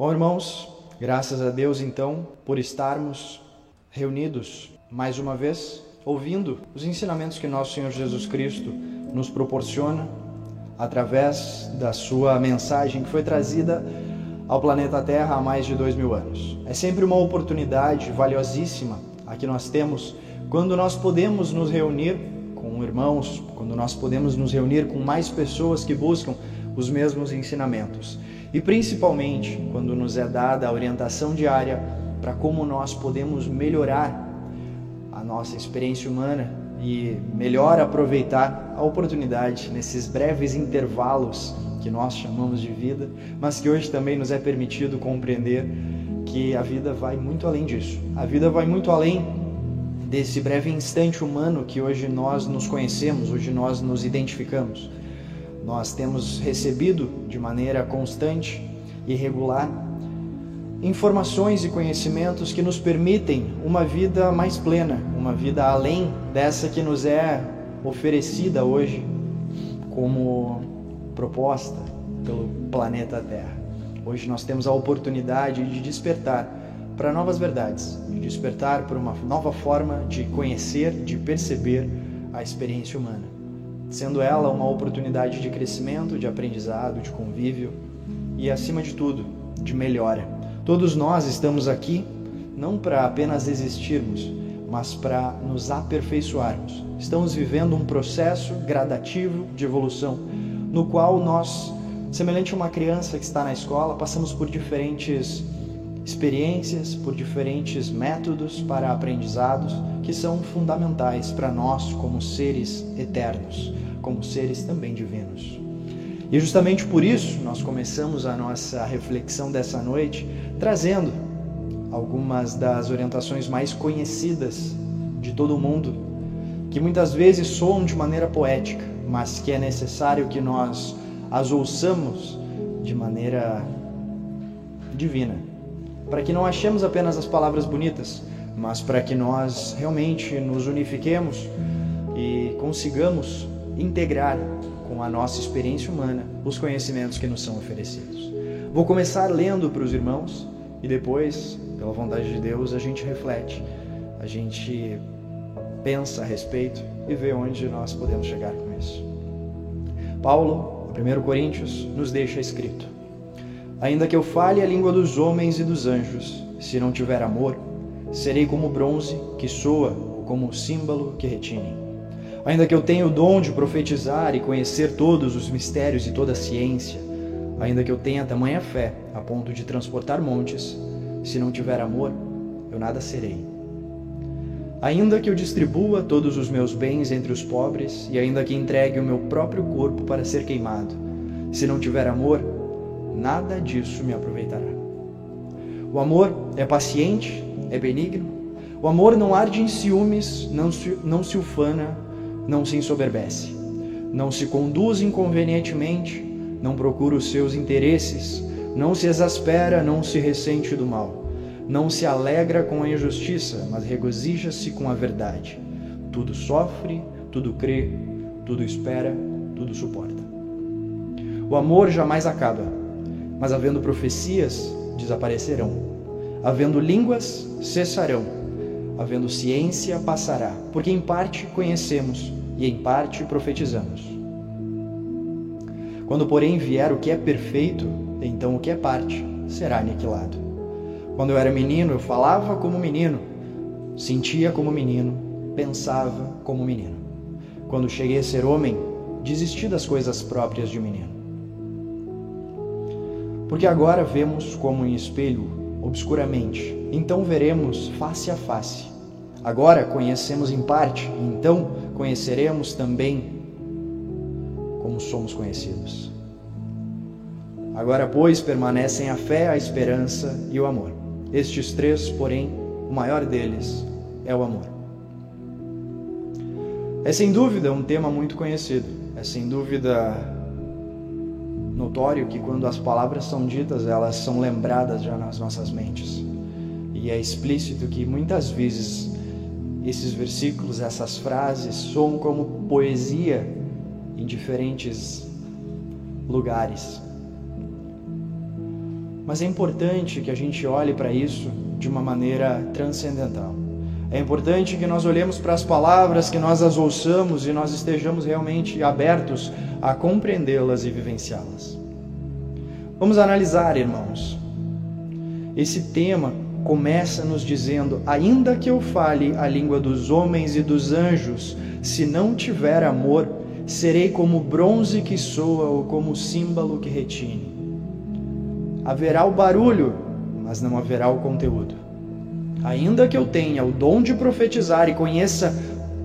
Bom, irmãos, graças a Deus então por estarmos reunidos mais uma vez, ouvindo os ensinamentos que nosso Senhor Jesus Cristo nos proporciona através da sua mensagem que foi trazida ao planeta Terra há mais de dois mil anos. É sempre uma oportunidade valiosíssima a que nós temos quando nós podemos nos reunir com irmãos, quando nós podemos nos reunir com mais pessoas que buscam os mesmos ensinamentos. E principalmente quando nos é dada a orientação diária para como nós podemos melhorar a nossa experiência humana e melhor aproveitar a oportunidade nesses breves intervalos que nós chamamos de vida, mas que hoje também nos é permitido compreender que a vida vai muito além disso. A vida vai muito além desse breve instante humano que hoje nós nos conhecemos, hoje nós nos identificamos. Nós temos recebido de maneira constante e regular informações e conhecimentos que nos permitem uma vida mais plena, uma vida além dessa que nos é oferecida hoje como proposta pelo planeta Terra. Hoje nós temos a oportunidade de despertar para novas verdades, de despertar para uma nova forma de conhecer, de perceber a experiência humana, sendo ela uma oportunidade de crescimento, de aprendizado, de convívio e, acima de tudo, de melhora. Todos nós estamos aqui não para apenas existirmos, mas para nos aperfeiçoarmos. Estamos vivendo um processo gradativo de evolução, no qual nós, semelhante a uma criança que está na escola, passamos por diferentes experiências, por diferentes métodos para aprendizados que são fundamentais para nós como seres eternos, como seres também divinos. E justamente por isso nós começamos a nossa reflexão dessa noite trazendo algumas das orientações mais conhecidas de todo o mundo, que muitas vezes soam de maneira poética, mas que é necessário que nós as ouçamos de maneira divina, para que não achemos apenas as palavras bonitas, mas para que nós realmente nos unifiquemos e consigamos integrar com a nossa experiência humana os conhecimentos que nos são oferecidos. Vou começar lendo para os irmãos e depois, pela vontade de Deus, a gente reflete, a gente pensa a respeito e vê onde nós podemos chegar com isso. Paulo, em 1 Coríntios, nos deixa escrito: Ainda que eu fale a língua dos homens e dos anjos, se não tiver amor, serei como bronze que soa ou como símbolo que retine. Ainda que eu tenha o dom de profetizar e conhecer todos os mistérios e toda a ciência, ainda que eu tenha tamanha fé a ponto de transportar montes, se não tiver amor, eu nada serei. Ainda que eu distribua todos os meus bens entre os pobres e ainda que entregue o meu próprio corpo para ser queimado, se não tiver amor, nada disso me aproveitará. O amor é paciente, é benigno. O amor não arde em ciúmes, não se, não se ufana, não se ensoberbece, não se conduz inconvenientemente, não procura os seus interesses, não se exaspera, não se ressente do mal, não se alegra com a injustiça, mas regozija-se com a verdade. Tudo sofre, tudo crê, tudo espera, tudo suporta. O amor jamais acaba, mas havendo profecias, desaparecerão. Havendo línguas, cessarão. Havendo ciência, passará, porque em parte conhecemos e em parte profetizamos. Quando, porém, vier o que é perfeito, então o que é parte será aniquilado. Quando eu era menino, eu falava como menino, sentia como menino, pensava como menino. Quando cheguei a ser homem, desisti das coisas próprias de menino. Porque agora vemos como em espelho, obscuramente, então veremos face a face. Agora conhecemos em parte, então conheceremos também como somos conhecidos. Agora, pois, permanecem a fé, a esperança e o amor. Estes três, porém, o maior deles é o amor. É sem dúvida um tema muito conhecido, é sem dúvida notório que quando as palavras são ditas, elas são lembradas já nas nossas mentes. E é explícito que muitas vezes esses versículos, essas frases, soam como poesia em diferentes lugares. Mas é importante que a gente olhe para isso de uma maneira transcendental. É importante que nós olhemos para as palavras, que nós as ouçamos e nós estejamos realmente abertos a compreendê-las e vivenciá-las. Vamos analisar, irmãos. Esse tema começa nos dizendo: ainda que eu fale a língua dos homens e dos anjos, se não tiver amor, serei como bronze que soa ou como símbolo que retine. Haverá o barulho, mas não haverá o conteúdo. Ainda que eu tenha o dom de profetizar e conheça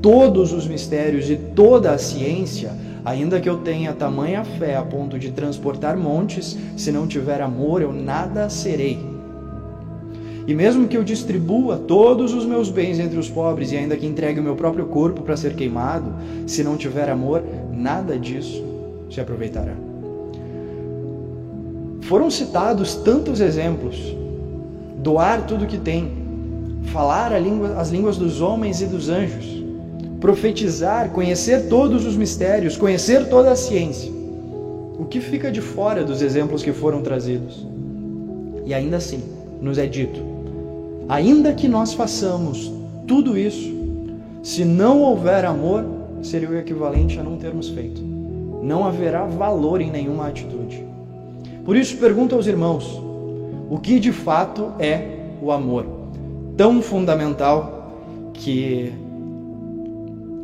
todos os mistérios e toda a ciência, ainda que eu tenha tamanha fé a ponto de transportar montes, se não tiver amor, eu nada serei. E mesmo que eu distribua todos os meus bens entre os pobres e ainda que entregue o meu próprio corpo para ser queimado, se não tiver amor, nada disso se aproveitará. Foram citados tantos exemplos. Doar tudo que tem, falar língua, as línguas dos homens e dos anjos, profetizar, conhecer todos os mistérios, conhecer toda a ciência. O que fica de fora dos exemplos que foram trazidos? E ainda assim, nos é dito: ainda que nós façamos tudo isso, se não houver amor, seria o equivalente a não termos feito. Não haverá valor em nenhuma atitude. Por isso, pergunto aos irmãos: o que de fato é o amor? Tão fundamental que,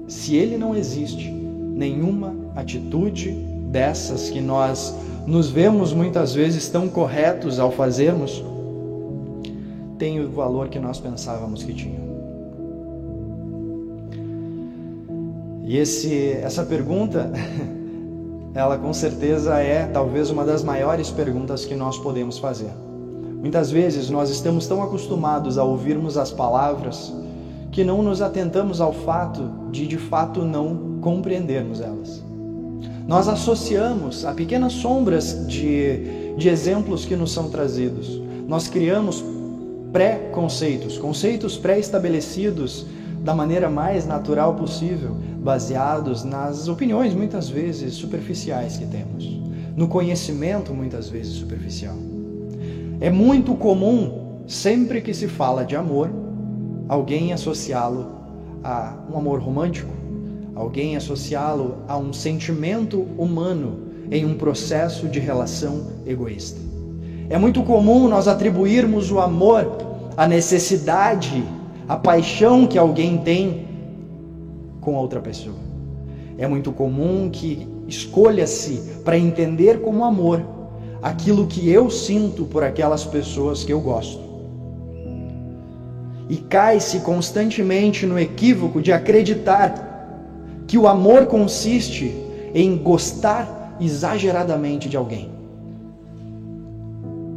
se ele não existe, nenhuma atitude dessas que nós nos vemos muitas vezes tão corretos ao fazermos, tem o valor que nós pensávamos que tinha. E esse, essa pergunta, ela com certeza é talvez uma das maiores perguntas que nós podemos fazer. Muitas vezes nós estamos tão acostumados a ouvirmos as palavras que não nos atentamos ao fato de de fato não compreendermos elas. Nós associamos a pequenas sombras de, de exemplos que nos são trazidos. Nós criamos pré-conceitos, conceitos pré-estabelecidos da maneira mais natural possível, baseados nas opiniões muitas vezes superficiais que temos, no conhecimento muitas vezes superficial. É muito comum, sempre que se fala de amor, alguém associá-lo a um amor romântico, alguém associá-lo a um sentimento humano em um processo de relação egoísta. É muito comum nós atribuirmos o amor à necessidade a paixão que alguém tem com outra pessoa. É muito comum que escolha-se para entender como amor aquilo que eu sinto por aquelas pessoas que eu gosto. E cai-se constantemente no equívoco de acreditar que o amor consiste em gostar exageradamente de alguém.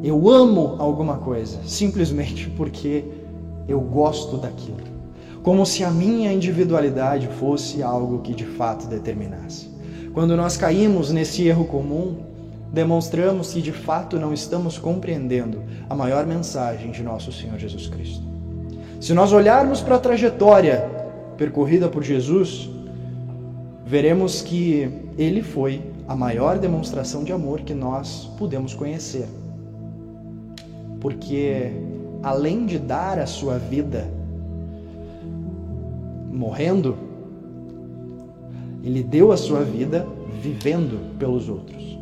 Eu amo alguma coisa simplesmente porque eu gosto daquilo. Como se a minha individualidade fosse algo que de fato determinasse. Quando nós caímos nesse erro comum, demonstramos que de fato não estamos compreendendo a maior mensagem de nosso Senhor Jesus Cristo. Se nós olharmos para a trajetória percorrida por Jesus, veremos que ele foi a maior demonstração de amor que nós pudemos conhecer. Porque além de dar a sua vida morrendo, ele deu a sua vida vivendo pelos outros,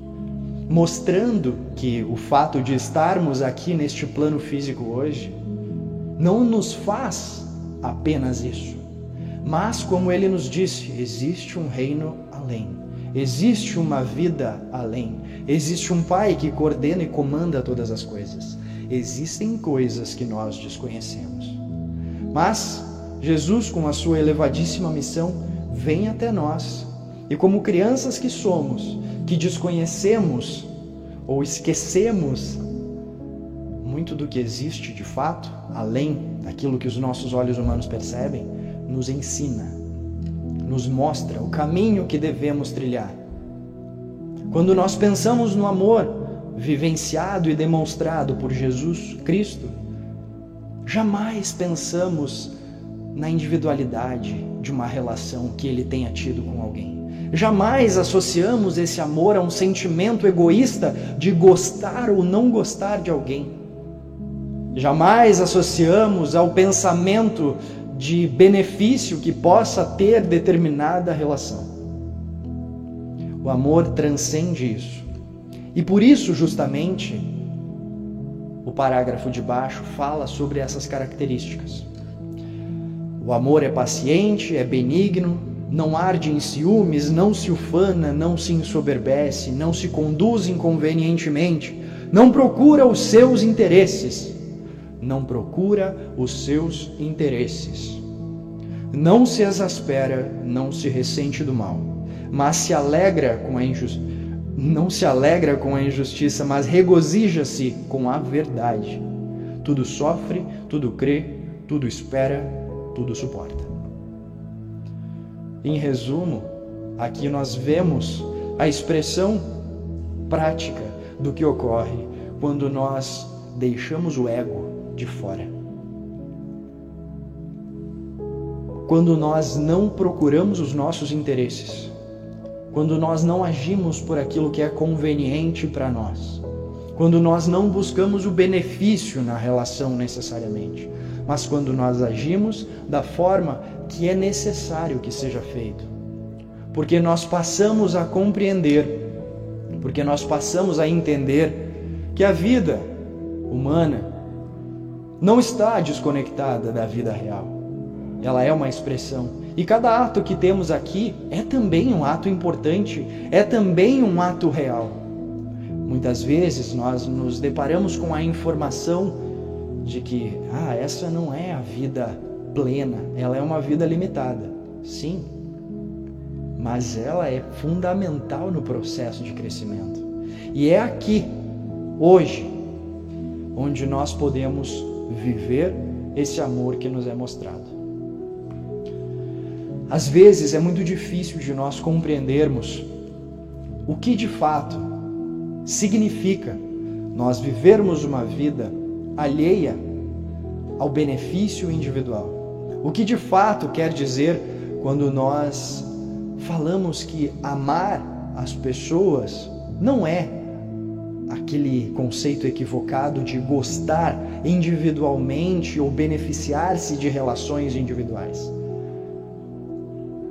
mostrando que o fato de estarmos aqui neste plano físico hoje não nos faz apenas isso, mas como ele nos disse, existe um reino além. Existe uma vida além. Existe um Pai que coordena e comanda todas as coisas existem coisas que nós desconhecemos. Mas Jesus, com a sua elevadíssima missão, vem até nós. E como crianças que somos, que desconhecemos ou esquecemos muito do que existe de fato, além daquilo que os nossos olhos humanos percebem, nos ensina, nos mostra o caminho que devemos trilhar. Quando nós pensamos no amor, vivenciado e demonstrado por Jesus Cristo, jamais pensamos na individualidade de uma relação que ele tenha tido com alguém. Jamais associamos esse amor a um sentimento egoísta de gostar ou não gostar de alguém. Jamais associamos ao pensamento de benefício que possa ter determinada relação. O amor transcende isso. E por isso, justamente, o parágrafo de baixo fala sobre essas características. O amor é paciente, é benigno, não arde em ciúmes, não se ufana, não se ensoberbece, não se conduz inconvenientemente, não procura os seus interesses, não procura os seus interesses. Não se exaspera, não se ressente do mal, mas se alegra com a injustiça. Não se alegra com a injustiça, mas regozija-se com a verdade. Tudo sofre, tudo crê, tudo espera, tudo suporta. Em resumo, aqui nós vemos a expressão prática do que ocorre quando nós deixamos o ego de fora. Quando nós não procuramos os nossos interesses, quando nós não agimos por aquilo que é conveniente para nós, quando nós não buscamos o benefício na relação necessariamente, mas quando nós agimos da forma que é necessário que seja feito. Porque nós passamos a compreender, porque nós passamos a entender que a vida humana não está desconectada da vida real. Ela é uma expressão. E cada ato que temos aqui é também um ato importante, é também um ato real. Muitas vezes nós nos deparamos com a informação de que, ah, essa não é a vida plena, ela é uma vida limitada. Sim, mas ela é fundamental no processo de crescimento. E é aqui, hoje, onde nós podemos viver esse amor que nos é mostrado. Às vezes é muito difícil de nós compreendermos o que de fato significa nós vivermos uma vida alheia ao benefício individual. O que de fato quer dizer quando nós falamos que amar as pessoas não é aquele conceito equivocado de gostar individualmente ou beneficiar-se de relações individuais.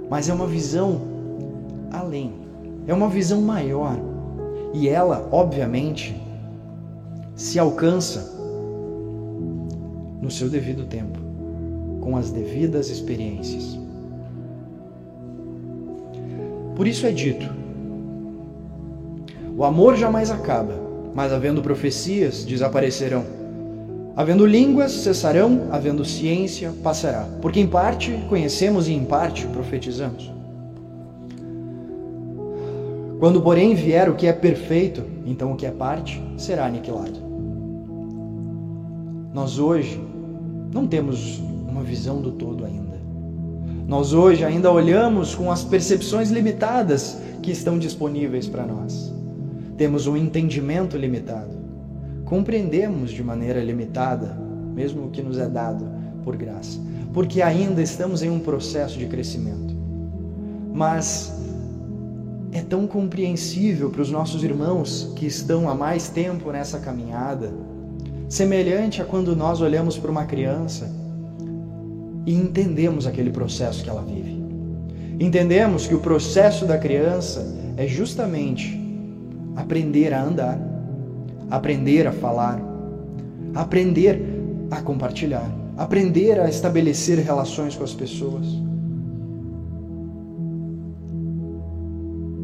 Mas é uma visão além, é uma visão maior. E ela, obviamente, se alcança no seu devido tempo, com as devidas experiências. Por isso é dito: o amor jamais acaba, mas havendo profecias, desaparecerão. Havendo línguas, cessarão, havendo ciência, passará. Porque em parte conhecemos e em parte profetizamos. Quando, porém, vier o que é perfeito, então o que é parte será aniquilado. Nós hoje não temos uma visão do todo ainda. Nós hoje ainda olhamos com as percepções limitadas que estão disponíveis para nós. Temos um entendimento limitado. Compreendemos de maneira limitada, mesmo o que nos é dado por graça, porque ainda estamos em um processo de crescimento. Mas é tão compreensível para os nossos irmãos que estão há mais tempo nessa caminhada semelhante a quando nós olhamos para uma criança e entendemos aquele processo que ela vive. Entendemos que o processo da criança é justamente aprender a andar, aprender a falar, aprender a compartilhar, aprender a estabelecer relações com as pessoas.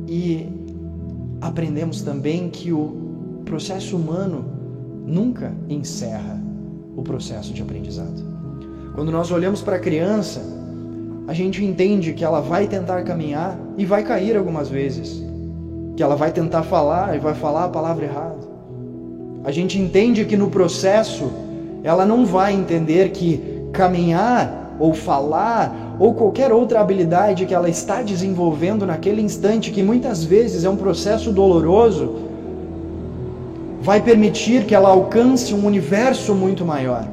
E aprendemos também que o processo humano nunca encerra o processo de aprendizado. Quando nós olhamos para a criança, a gente entende que ela vai tentar caminhar e vai cair algumas vezes, que ela vai tentar falar e vai falar a palavra errada. A gente entende que no processo ela não vai entender que caminhar ou falar ou qualquer outra habilidade que ela está desenvolvendo naquele instante, que muitas vezes é um processo doloroso, vai permitir que ela alcance um universo muito maior.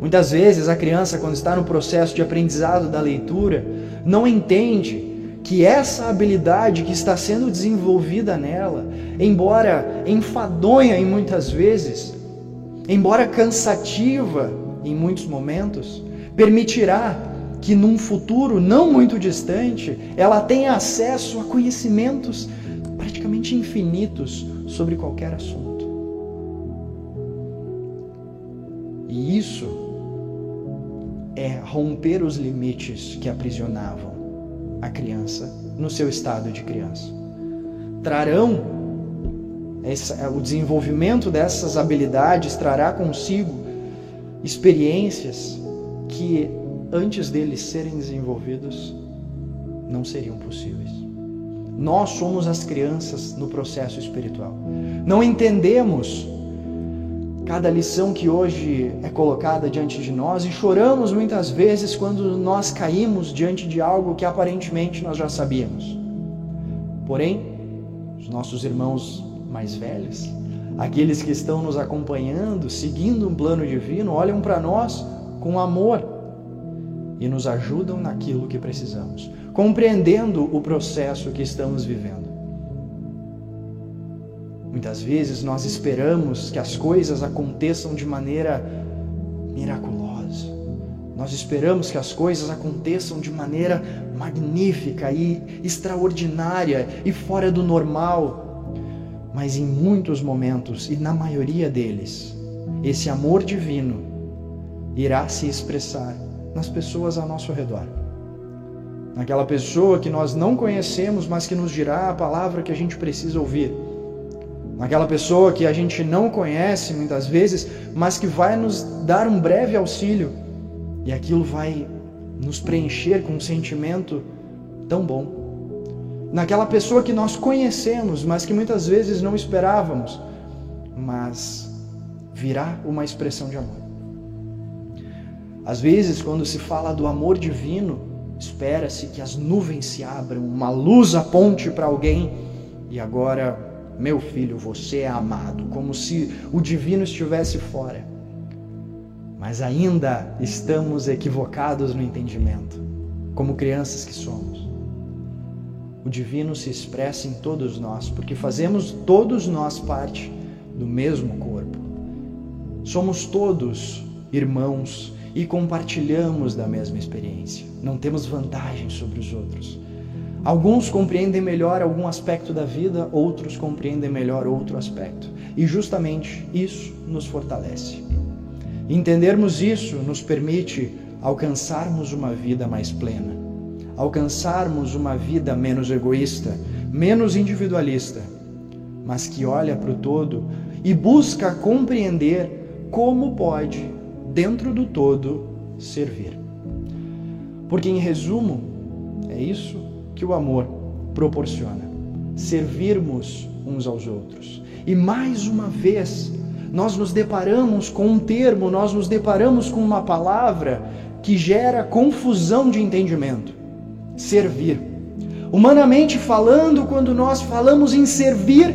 Muitas vezes a criança, quando está no processo de aprendizado da leitura, não entende que essa habilidade que está sendo desenvolvida nela, embora enfadonha em muitas vezes, embora cansativa em muitos momentos, permitirá que num futuro não muito distante ela tenha acesso a conhecimentos praticamente infinitos sobre qualquer assunto. E isso é romper os limites que aprisionavam a criança no seu estado de criança. Trarão essa, o desenvolvimento dessas habilidades trará consigo experiências que antes deles serem desenvolvidos não seriam possíveis. Nós somos as crianças no processo espiritual. Não entendemos cada lição que hoje é colocada diante de nós e choramos muitas vezes quando nós caímos diante de algo que aparentemente nós já sabíamos. Porém, os nossos irmãos mais velhos, aqueles que estão nos acompanhando, seguindo um plano divino, olham para nós com amor e nos ajudam naquilo que precisamos, compreendendo o processo que estamos vivendo. Muitas vezes nós esperamos que as coisas aconteçam de maneira miraculosa. Nós esperamos que as coisas aconteçam de maneira magnífica e extraordinária e fora do normal. Mas em muitos momentos, e na maioria deles, esse amor divino irá se expressar nas pessoas ao nosso redor. Naquela pessoa que nós não conhecemos, mas que nos dirá a palavra que a gente precisa ouvir naquela pessoa que a gente não conhece muitas vezes, mas que vai nos dar um breve auxílio e aquilo vai nos preencher com um sentimento tão bom. Naquela pessoa que nós conhecemos, mas que muitas vezes não esperávamos, mas virá uma expressão de amor. Às vezes, quando se fala do amor divino, espera-se que as nuvens se abram, uma luz aponte para alguém e agora meu filho, você é amado, como se o divino estivesse fora. Mas ainda estamos equivocados no entendimento, como crianças que somos. O divino se expressa em todos nós, porque fazemos todos nós parte do mesmo corpo. Somos todos irmãos e compartilhamos da mesma experiência. Não temos vantagem sobre os outros. Alguns compreendem melhor algum aspecto da vida, outros compreendem melhor outro aspecto. E justamente isso nos fortalece. Entendermos isso nos permite alcançarmos uma vida mais plena, alcançarmos uma vida menos egoísta, menos individualista, mas que olha para o todo e busca compreender como pode, dentro do todo, servir. Porque, em resumo, é isso que o amor proporciona. Servirmos uns aos outros. E mais uma vez, nós nos deparamos com um termo, nós nos deparamos com uma palavra que gera confusão de entendimento: servir. Humanamente falando, quando nós falamos em servir,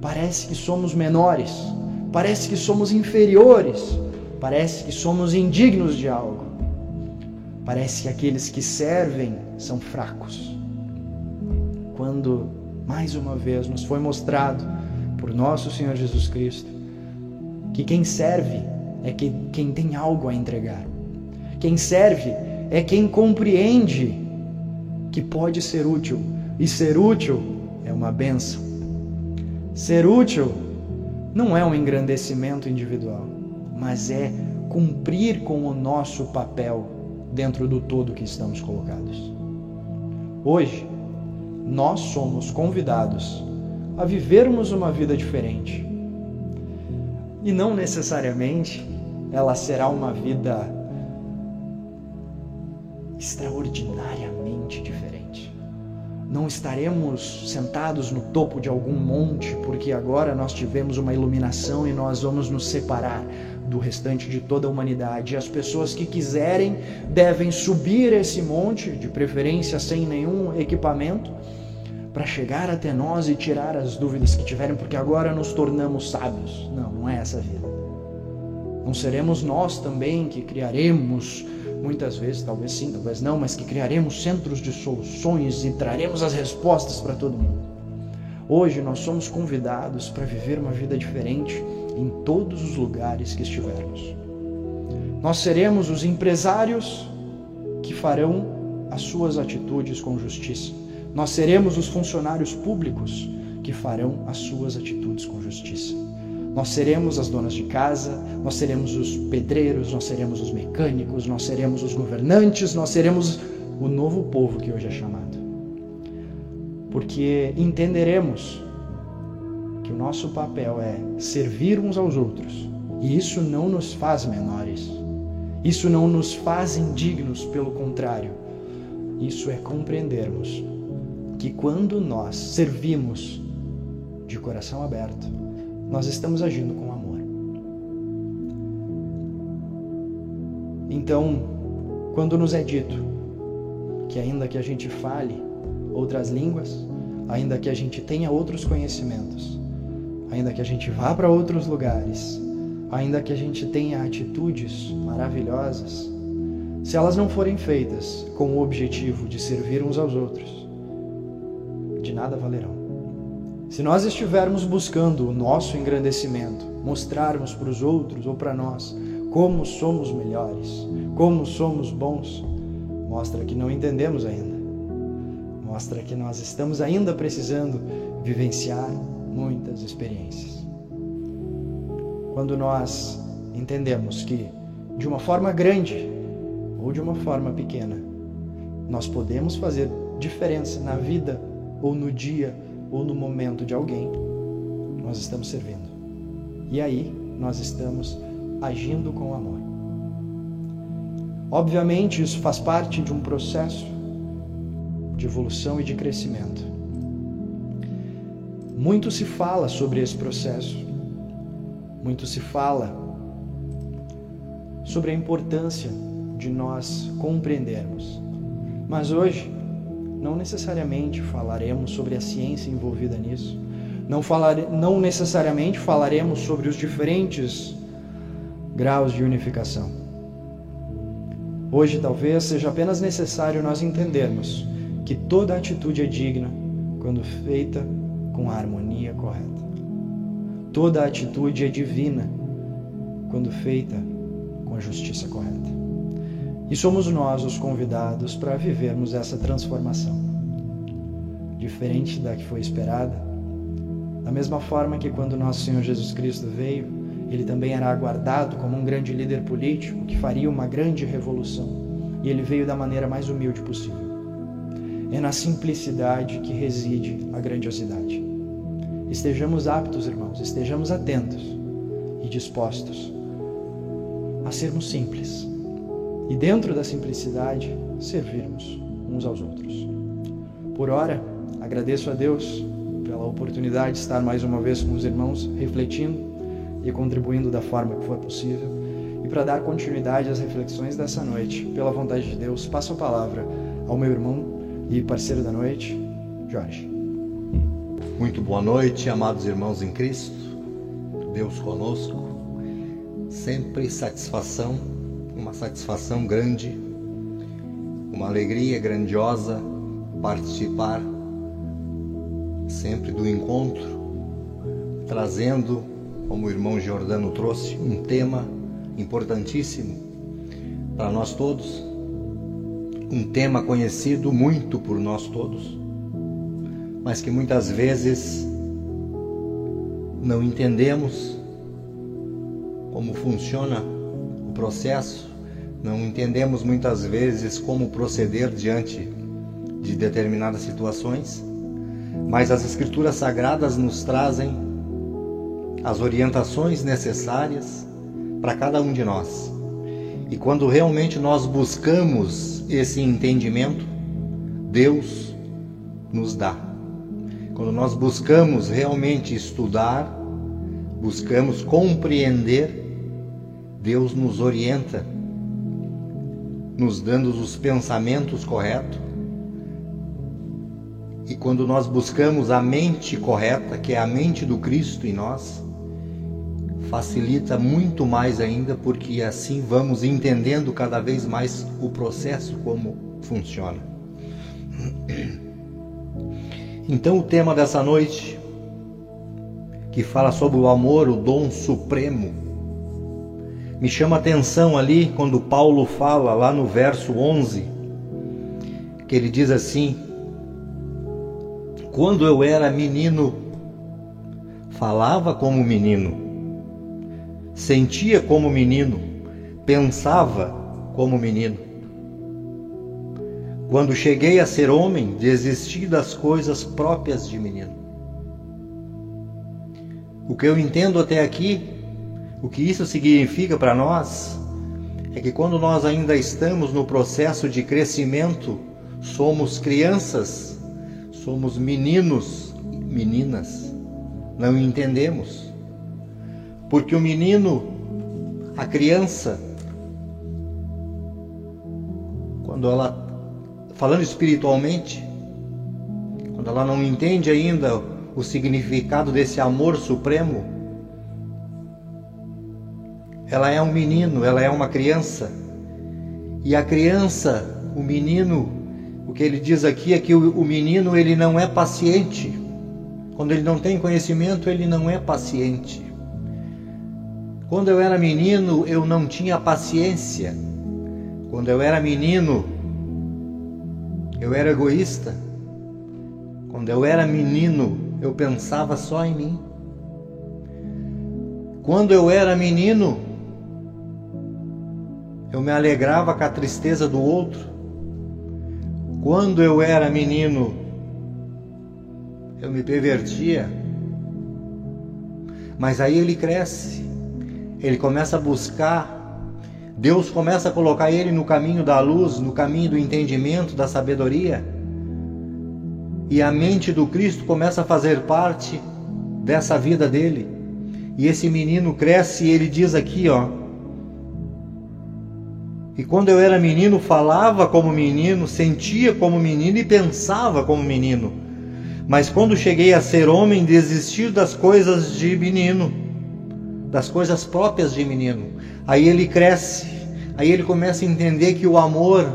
parece que somos menores, parece que somos inferiores, parece que somos indignos de algo. Parece que aqueles que servem são fracos. Quando, mais uma vez, nos foi mostrado por nosso Senhor Jesus Cristo que quem serve é quem tem algo a entregar. Quem serve é quem compreende que pode ser útil. E ser útil é uma benção. Ser útil não é um engrandecimento individual, mas é cumprir com o nosso papel dentro do todo que estamos colocados. Hoje, nós somos convidados a vivermos uma vida diferente. E não necessariamente ela será uma vida extraordinariamente diferente. Não estaremos sentados no topo de algum monte porque agora nós tivemos uma iluminação e nós vamos nos separar do restante de toda a humanidade. As pessoas que quiserem devem subir esse monte, de preferência sem nenhum equipamento, para chegar até nós e tirar as dúvidas que tiverem, porque agora nos tornamos sábios. Não, não é essa a vida. Não seremos nós também que criaremos muitas vezes, talvez sim, talvez não, mas que criaremos centros de soluções e traremos as respostas para todo mundo. Hoje nós somos convidados para viver uma vida diferente em todos os lugares que estivermos. Nós seremos os empresários que farão as suas atitudes com justiça. Nós seremos os funcionários públicos que farão as suas atitudes com justiça. Nós seremos as donas de casa, nós seremos os pedreiros, nós seremos os mecânicos, nós seremos os governantes, nós seremos o novo povo que hoje é chamado. Porque entenderemos o nosso papel é servir uns aos outros, e isso não nos faz menores. Isso não nos faz indignos, pelo contrário. Isso é compreendermos que quando nós servimos de coração aberto, nós estamos agindo com amor. Então, quando nos é dito que ainda que a gente fale outras línguas, ainda que a gente tenha outros conhecimentos, ainda que a gente vá para outros lugares, ainda que a gente tenha atitudes maravilhosas, se elas não forem feitas com o objetivo de servir uns aos outros, de nada valerão. Se nós estivermos buscando o nosso engrandecimento, mostrarmos para os outros ou para nós como somos melhores, como somos bons, mostra que não entendemos ainda. Mostra que nós estamos ainda precisando vivenciar muitas experiências. Quando nós entendemos que de uma forma grande ou de uma forma pequena, nós podemos fazer diferença na vida ou no dia ou no momento de alguém, nós estamos servindo. E aí nós estamos agindo com amor. Obviamente, isso faz parte de um processo de evolução e de crescimento. Muito se fala sobre esse processo, muito se fala sobre a importância de nós compreendermos. Mas hoje não necessariamente falaremos sobre a ciência envolvida nisso. Não, falare, não necessariamente falaremos sobre os diferentes graus de unificação. Hoje talvez seja apenas necessário nós entendermos que toda atitude é digna quando feita com a harmonia correta. Toda atitude é divina quando feita com a justiça correta. E somos nós os convidados para vivermos essa transformação. Diferente da que foi esperada, da mesma forma que quando nosso Senhor Jesus Cristo veio, ele também era aguardado como um grande líder político que faria uma grande revolução. E ele veio da maneira mais humilde possível. É na simplicidade que reside a grandiosidade. Estejamos aptos, irmãos, estejamos atentos e dispostos a sermos simples e, dentro da simplicidade, servirmos uns aos outros. Por ora, agradeço a Deus pela oportunidade de estar mais uma vez com os irmãos, refletindo e contribuindo da forma que for possível. E para dar continuidade às reflexões dessa noite, pela vontade de Deus, passo a palavra ao meu irmão e parceiro da noite, Jorge. Muito boa noite, amados irmãos em Cristo. Deus conosco. Sempre satisfação uma satisfação grande, uma alegria grandiosa participar sempre do encontro, trazendo, como o irmão Giordano trouxe, um tema importantíssimo para nós todos, um tema conhecido muito por nós todos, mas que muitas vezes não entendemos como funciona o processo não entendemos muitas vezes como proceder diante de determinadas situações, mas as Escrituras Sagradas nos trazem as orientações necessárias para cada um de nós. E quando realmente nós buscamos esse entendimento, Deus nos dá. Quando nós buscamos realmente estudar, buscamos compreender, Deus nos orienta nos dando os pensamentos corretos. E quando nós buscamos a mente correta, que é a mente do Cristo em nós, facilita muito mais ainda, porque assim vamos entendendo cada vez mais o processo como funciona. Então, o tema dessa noite, que fala sobre o amor, o dom supremo, me chama a atenção ali quando Paulo fala lá no verso 11, que ele diz assim: Quando eu era menino, falava como menino, sentia como menino, pensava como menino. Quando cheguei a ser homem, desisti das coisas próprias de menino. O que eu entendo até aqui, o que isso significa para nós, é que quando nós ainda estamos no processo de crescimento, somos crianças, somos meninos, meninas, não entendemos. Porque o menino, a criança, quando ela, falando espiritualmente, quando ela não entende ainda o significado desse amor supremo, ela é um menino, ela é uma criança. E a criança, o menino, o que ele diz aqui é que o, menino ele não é paciente. Quando ele não tem conhecimento, ele não é paciente. Quando eu era menino, eu não tinha paciência. Quando eu era menino, eu era egoísta. Quando eu era menino, eu pensava só em mim. Quando eu era menino, eu me alegrava com a tristeza do outro. Quando eu era menino, eu me pervertia. Mas aí ele cresce, ele começa a buscar, Deus começa a colocar ele no caminho da luz, no caminho do entendimento, da sabedoria. E a mente do Cristo começa a fazer parte dessa vida dele. E esse menino cresce e ele diz aqui, ó, e quando eu era menino, falava como menino, sentia como menino e pensava como menino. Mas quando cheguei a ser homem, desisti das coisas de menino, das coisas próprias de menino. Aí ele cresce, aí ele começa a entender que o amor,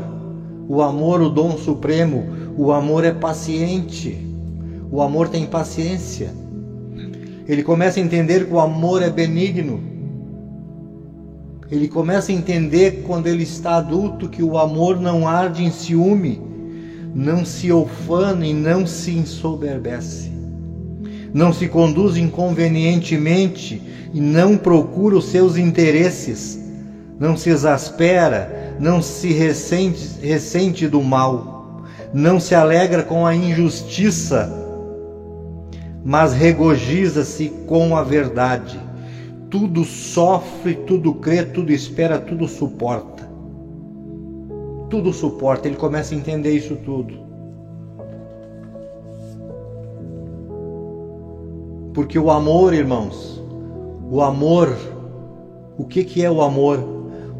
o amor, o dom supremo, o amor é paciente, o amor tem paciência. Ele começa a entender que o amor é benigno, ele começa a entender quando ele está adulto que o amor não arde em ciúme, não se ofana e não se ensoberbece. Não se conduz inconvenientemente e não procura os seus interesses. Não se exaspera, não se ressente, ressente do mal. Não se alegra com a injustiça, mas regozija-se com a verdade tudo sofre, tudo crê, tudo espera, tudo suporta. Tudo suporta, ele começa a entender isso tudo. Porque o amor, irmãos, o amor, o que, que é o amor?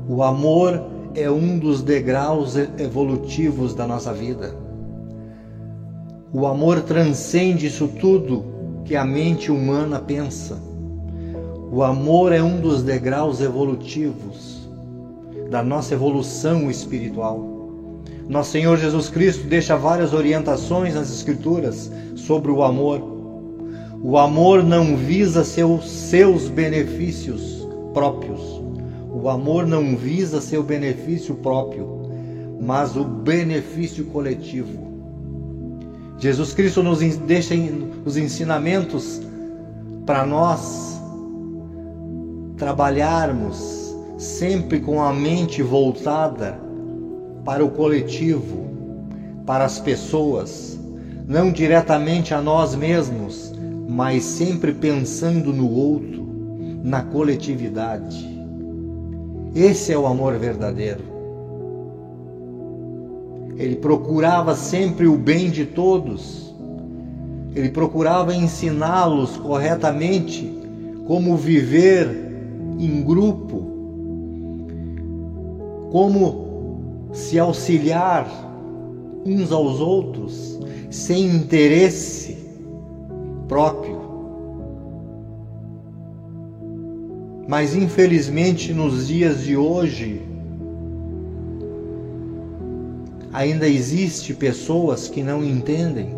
O amor é um dos degraus evolutivos da nossa vida. O amor transcende isso tudo que a mente humana pensa. O amor é um dos degraus evolutivos da nossa evolução espiritual. Nosso Senhor Jesus Cristo deixa várias orientações nas Escrituras sobre o amor. O amor não visa seus, seus benefícios próprios. O amor não visa seu benefício próprio, mas o benefício coletivo. Jesus Cristo nos deixa os ensinamentos para nós trabalharmos sempre com a mente voltada para o coletivo, para as pessoas, não diretamente a nós mesmos, mas sempre pensando no outro, na coletividade. Esse é o amor verdadeiro. Ele procurava sempre o bem de todos. Ele procurava ensiná-los corretamente como viver em grupo, como se auxiliar uns aos outros sem interesse próprio. Mas infelizmente nos dias de hoje ainda existe pessoas que não entendem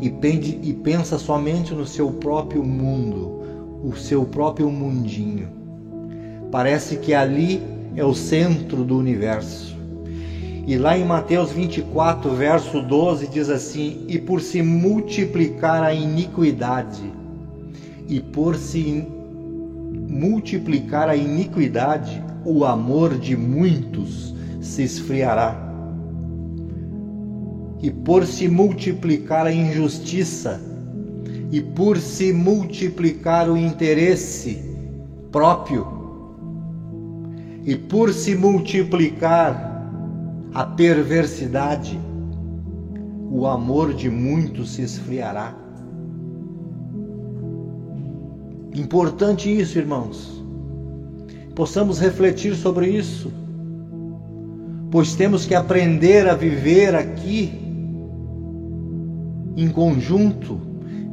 e, pende, e pensa somente no seu próprio mundo, o seu próprio mundinho. Parece que ali é o centro do universo. E lá em Mateus 24, verso 12, diz assim: E por se multiplicar a iniquidade, e por se multiplicar a iniquidade, o amor de muitos se esfriará. E por se multiplicar a injustiça, e por se multiplicar o interesse próprio, e por se multiplicar a perversidade, o amor de muitos se esfriará. Importante isso, irmãos. Possamos refletir sobre isso, pois temos que aprender a viver aqui em conjunto,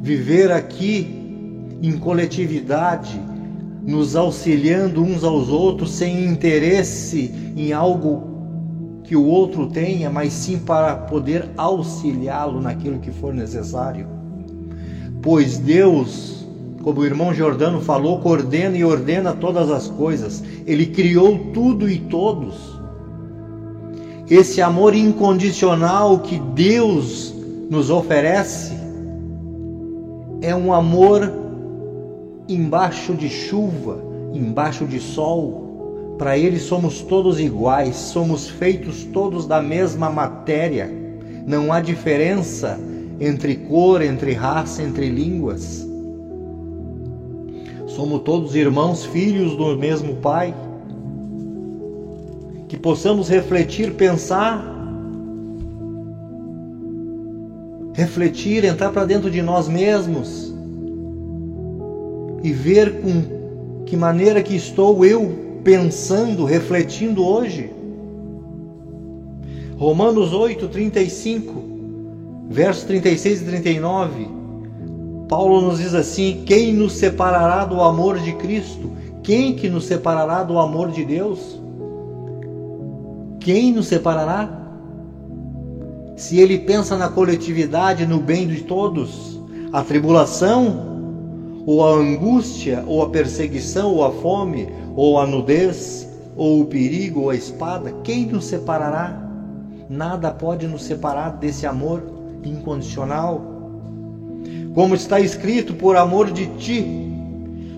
viver aqui em coletividade, nos auxiliando uns aos outros sem interesse em algo que o outro tenha, mas sim para poder auxiliá-lo naquilo que for necessário. Pois Deus como o irmão Jordano falou, coordena e ordena todas as coisas. Ele criou tudo e todos. Esse amor incondicional que Deus nos oferece é um amor embaixo de chuva, embaixo de sol. Para Ele somos todos iguais, somos feitos todos da mesma matéria. Não há diferença entre cor, entre raça, entre línguas. Somos todos irmãos, filhos do mesmo Pai. Que possamos refletir, pensar, refletir, entrar para dentro de nós mesmos e ver com que maneira que estou eu pensando, refletindo hoje. Romanos 8, 35, versos 36 e 39 Paulo nos diz assim: quem nos separará do amor de Cristo? Quem que nos separará do amor de Deus? Quem nos separará? Se ele pensa na coletividade, no bem de todos, a tribulação, ou a angústia, ou a perseguição, ou a fome, ou a nudez, ou o perigo, ou a espada, quem nos separará? Nada pode nos separar desse amor incondicional como está escrito, por amor de ti,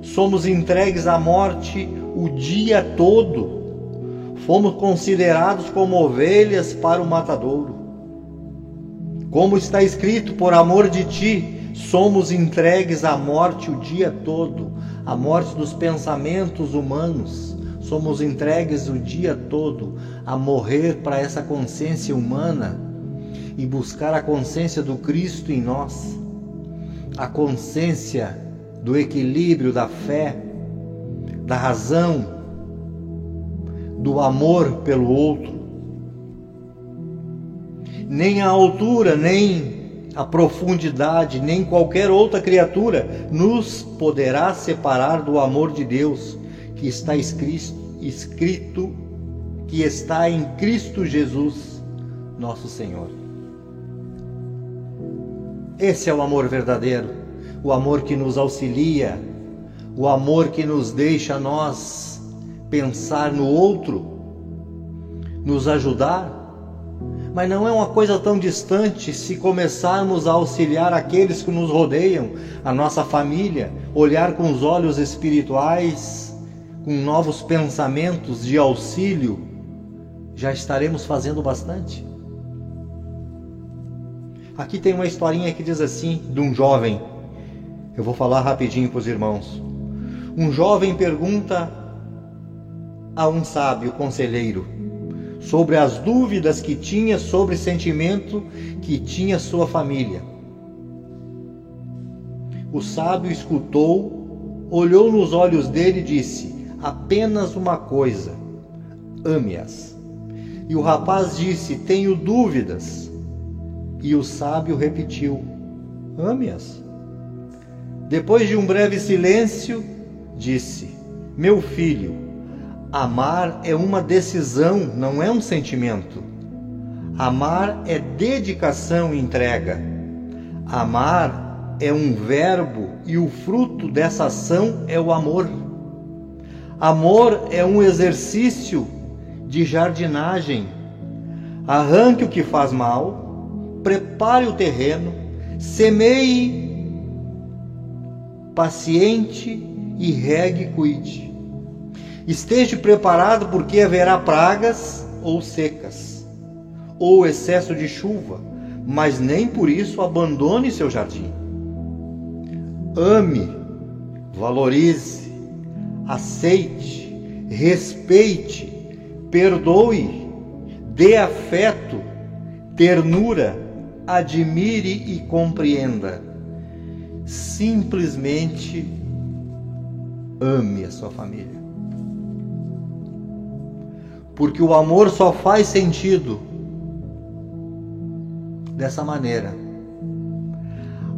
somos entregues à morte o dia todo. Fomos considerados como ovelhas para o matadouro. Como está escrito, por amor de ti, somos entregues à morte o dia todo, a morte dos pensamentos humanos. Somos entregues o dia todo a morrer para essa consciência humana e buscar a consciência do Cristo em nós a consciência do equilíbrio da fé, da razão, do amor pelo outro. Nem a altura, nem a profundidade, nem qualquer outra criatura nos poderá separar do amor de Deus que está escrito, escrito que está em Cristo Jesus, nosso Senhor. Esse é o amor verdadeiro, o amor que nos auxilia, o amor que nos deixa nós pensar no outro, nos ajudar. Mas não é uma coisa tão distante se começarmos a auxiliar aqueles que nos rodeiam, a nossa família, olhar com os olhos espirituais, com novos pensamentos de auxílio, já estaremos fazendo bastante. Aqui tem uma historinha que diz assim, de um jovem. Eu vou falar rapidinho para os irmãos. Um jovem pergunta a um sábio conselheiro sobre as dúvidas que tinha sobre o sentimento que tinha sua família. O sábio escutou, olhou nos olhos dele e disse: Apenas uma coisa, ame-as. E o rapaz disse: Tenho dúvidas. E o sábio repetiu: Ame-as. Depois de um breve silêncio, disse: Meu filho, amar é uma decisão, não é um sentimento. Amar é dedicação e entrega. Amar é um verbo e o fruto dessa ação é o amor. Amor é um exercício de jardinagem. Arranque o que faz mal, prepare o terreno, semeie paciente e regue cuide. Esteja preparado porque haverá pragas ou secas, ou excesso de chuva, mas nem por isso abandone seu jardim. Ame, valorize, aceite, respeite, perdoe, dê afeto, ternura, admire e compreenda. Simplesmente ame a sua família. Porque o amor só faz sentido dessa maneira.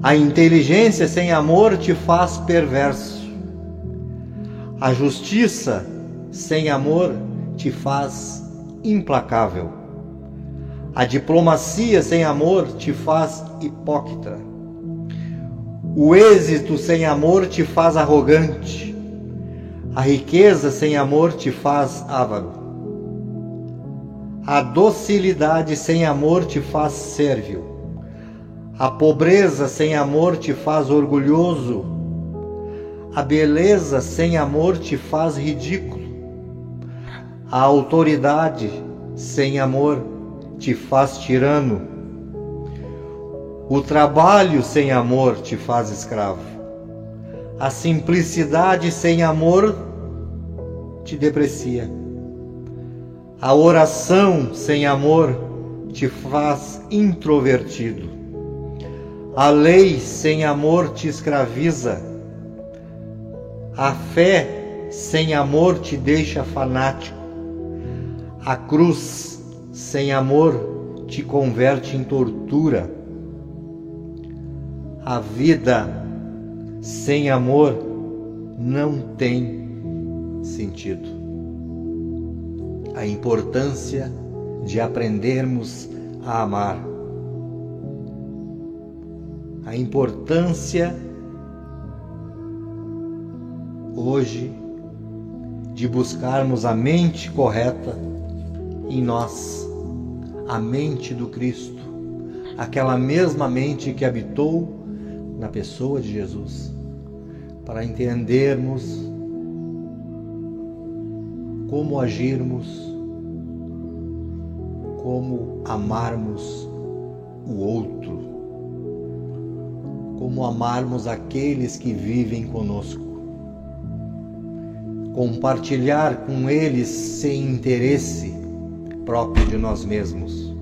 A inteligência sem amor te faz perverso. A justiça sem amor te faz implacável. A diplomacia sem amor te faz hipócrita. O êxito sem amor te faz arrogante. A riqueza sem amor te faz avaro. A docilidade sem amor te faz sérvil. A pobreza sem amor te faz orgulhoso. A beleza sem amor te faz ridículo. A autoridade sem amor te faz tirano. O trabalho sem amor te faz escravo. A simplicidade sem amor te deprecia. A oração sem amor te faz introvertido. A lei sem amor te escraviza. A fé sem amor te deixa fanático. A cruz sem amor te converte em tortura. A vida sem amor não tem sentido. A importância de aprendermos a amar. A importância hoje de buscarmos a mente correta em nós, a mente do Cristo, aquela mesma mente que habitou na pessoa de Jesus, para entendermos como agirmos, como amarmos o outro, como amarmos aqueles que vivem conosco, compartilhar com eles sem interesse próprio de nós mesmos.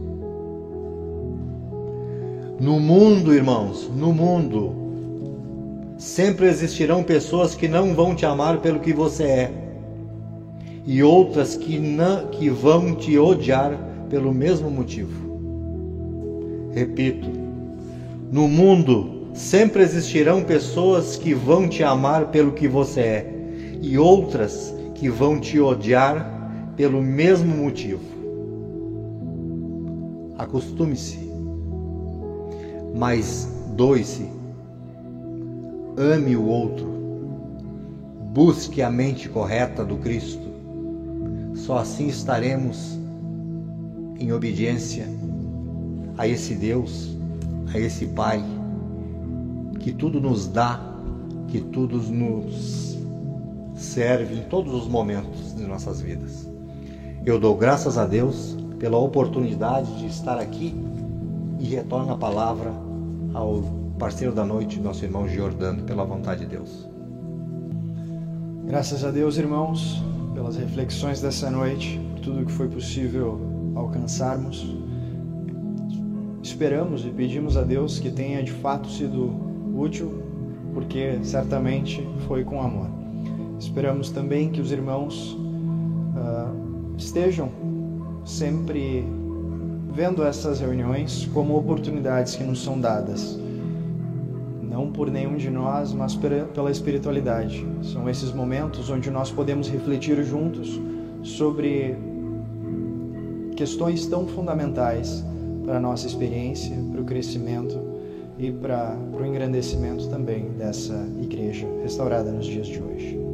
No mundo, irmãos, no mundo, sempre existirão pessoas que não vão te amar pelo que você é, e outras que, não, que vão te odiar pelo mesmo motivo. Repito, no mundo sempre existirão pessoas que vão te amar pelo que você é, e outras que vão te odiar pelo mesmo motivo. Acostume-se mas doe-se, ame o outro, busque a mente correta do Cristo. Só assim estaremos em obediência a esse Deus, a esse Pai, que tudo nos dá, que tudo nos serve em todos os momentos de nossas vidas. Eu dou graças a Deus pela oportunidade de estar aqui e retorna a palavra ao parceiro da noite, nosso irmão Giordano, pela vontade de Deus. Graças a Deus, irmãos, pelas reflexões dessa noite, por tudo que foi possível alcançarmos. Esperamos e pedimos a Deus que tenha de fato sido útil, porque certamente foi com amor. Esperamos também que os irmãos uh, estejam sempre vendo essas reuniões como oportunidades que nos são dadas não por nenhum de nós, mas pela espiritualidade. São esses momentos onde nós podemos refletir juntos sobre questões tão fundamentais para a nossa experiência, para o crescimento e para, para o engrandecimento também dessa igreja restaurada nos dias de hoje.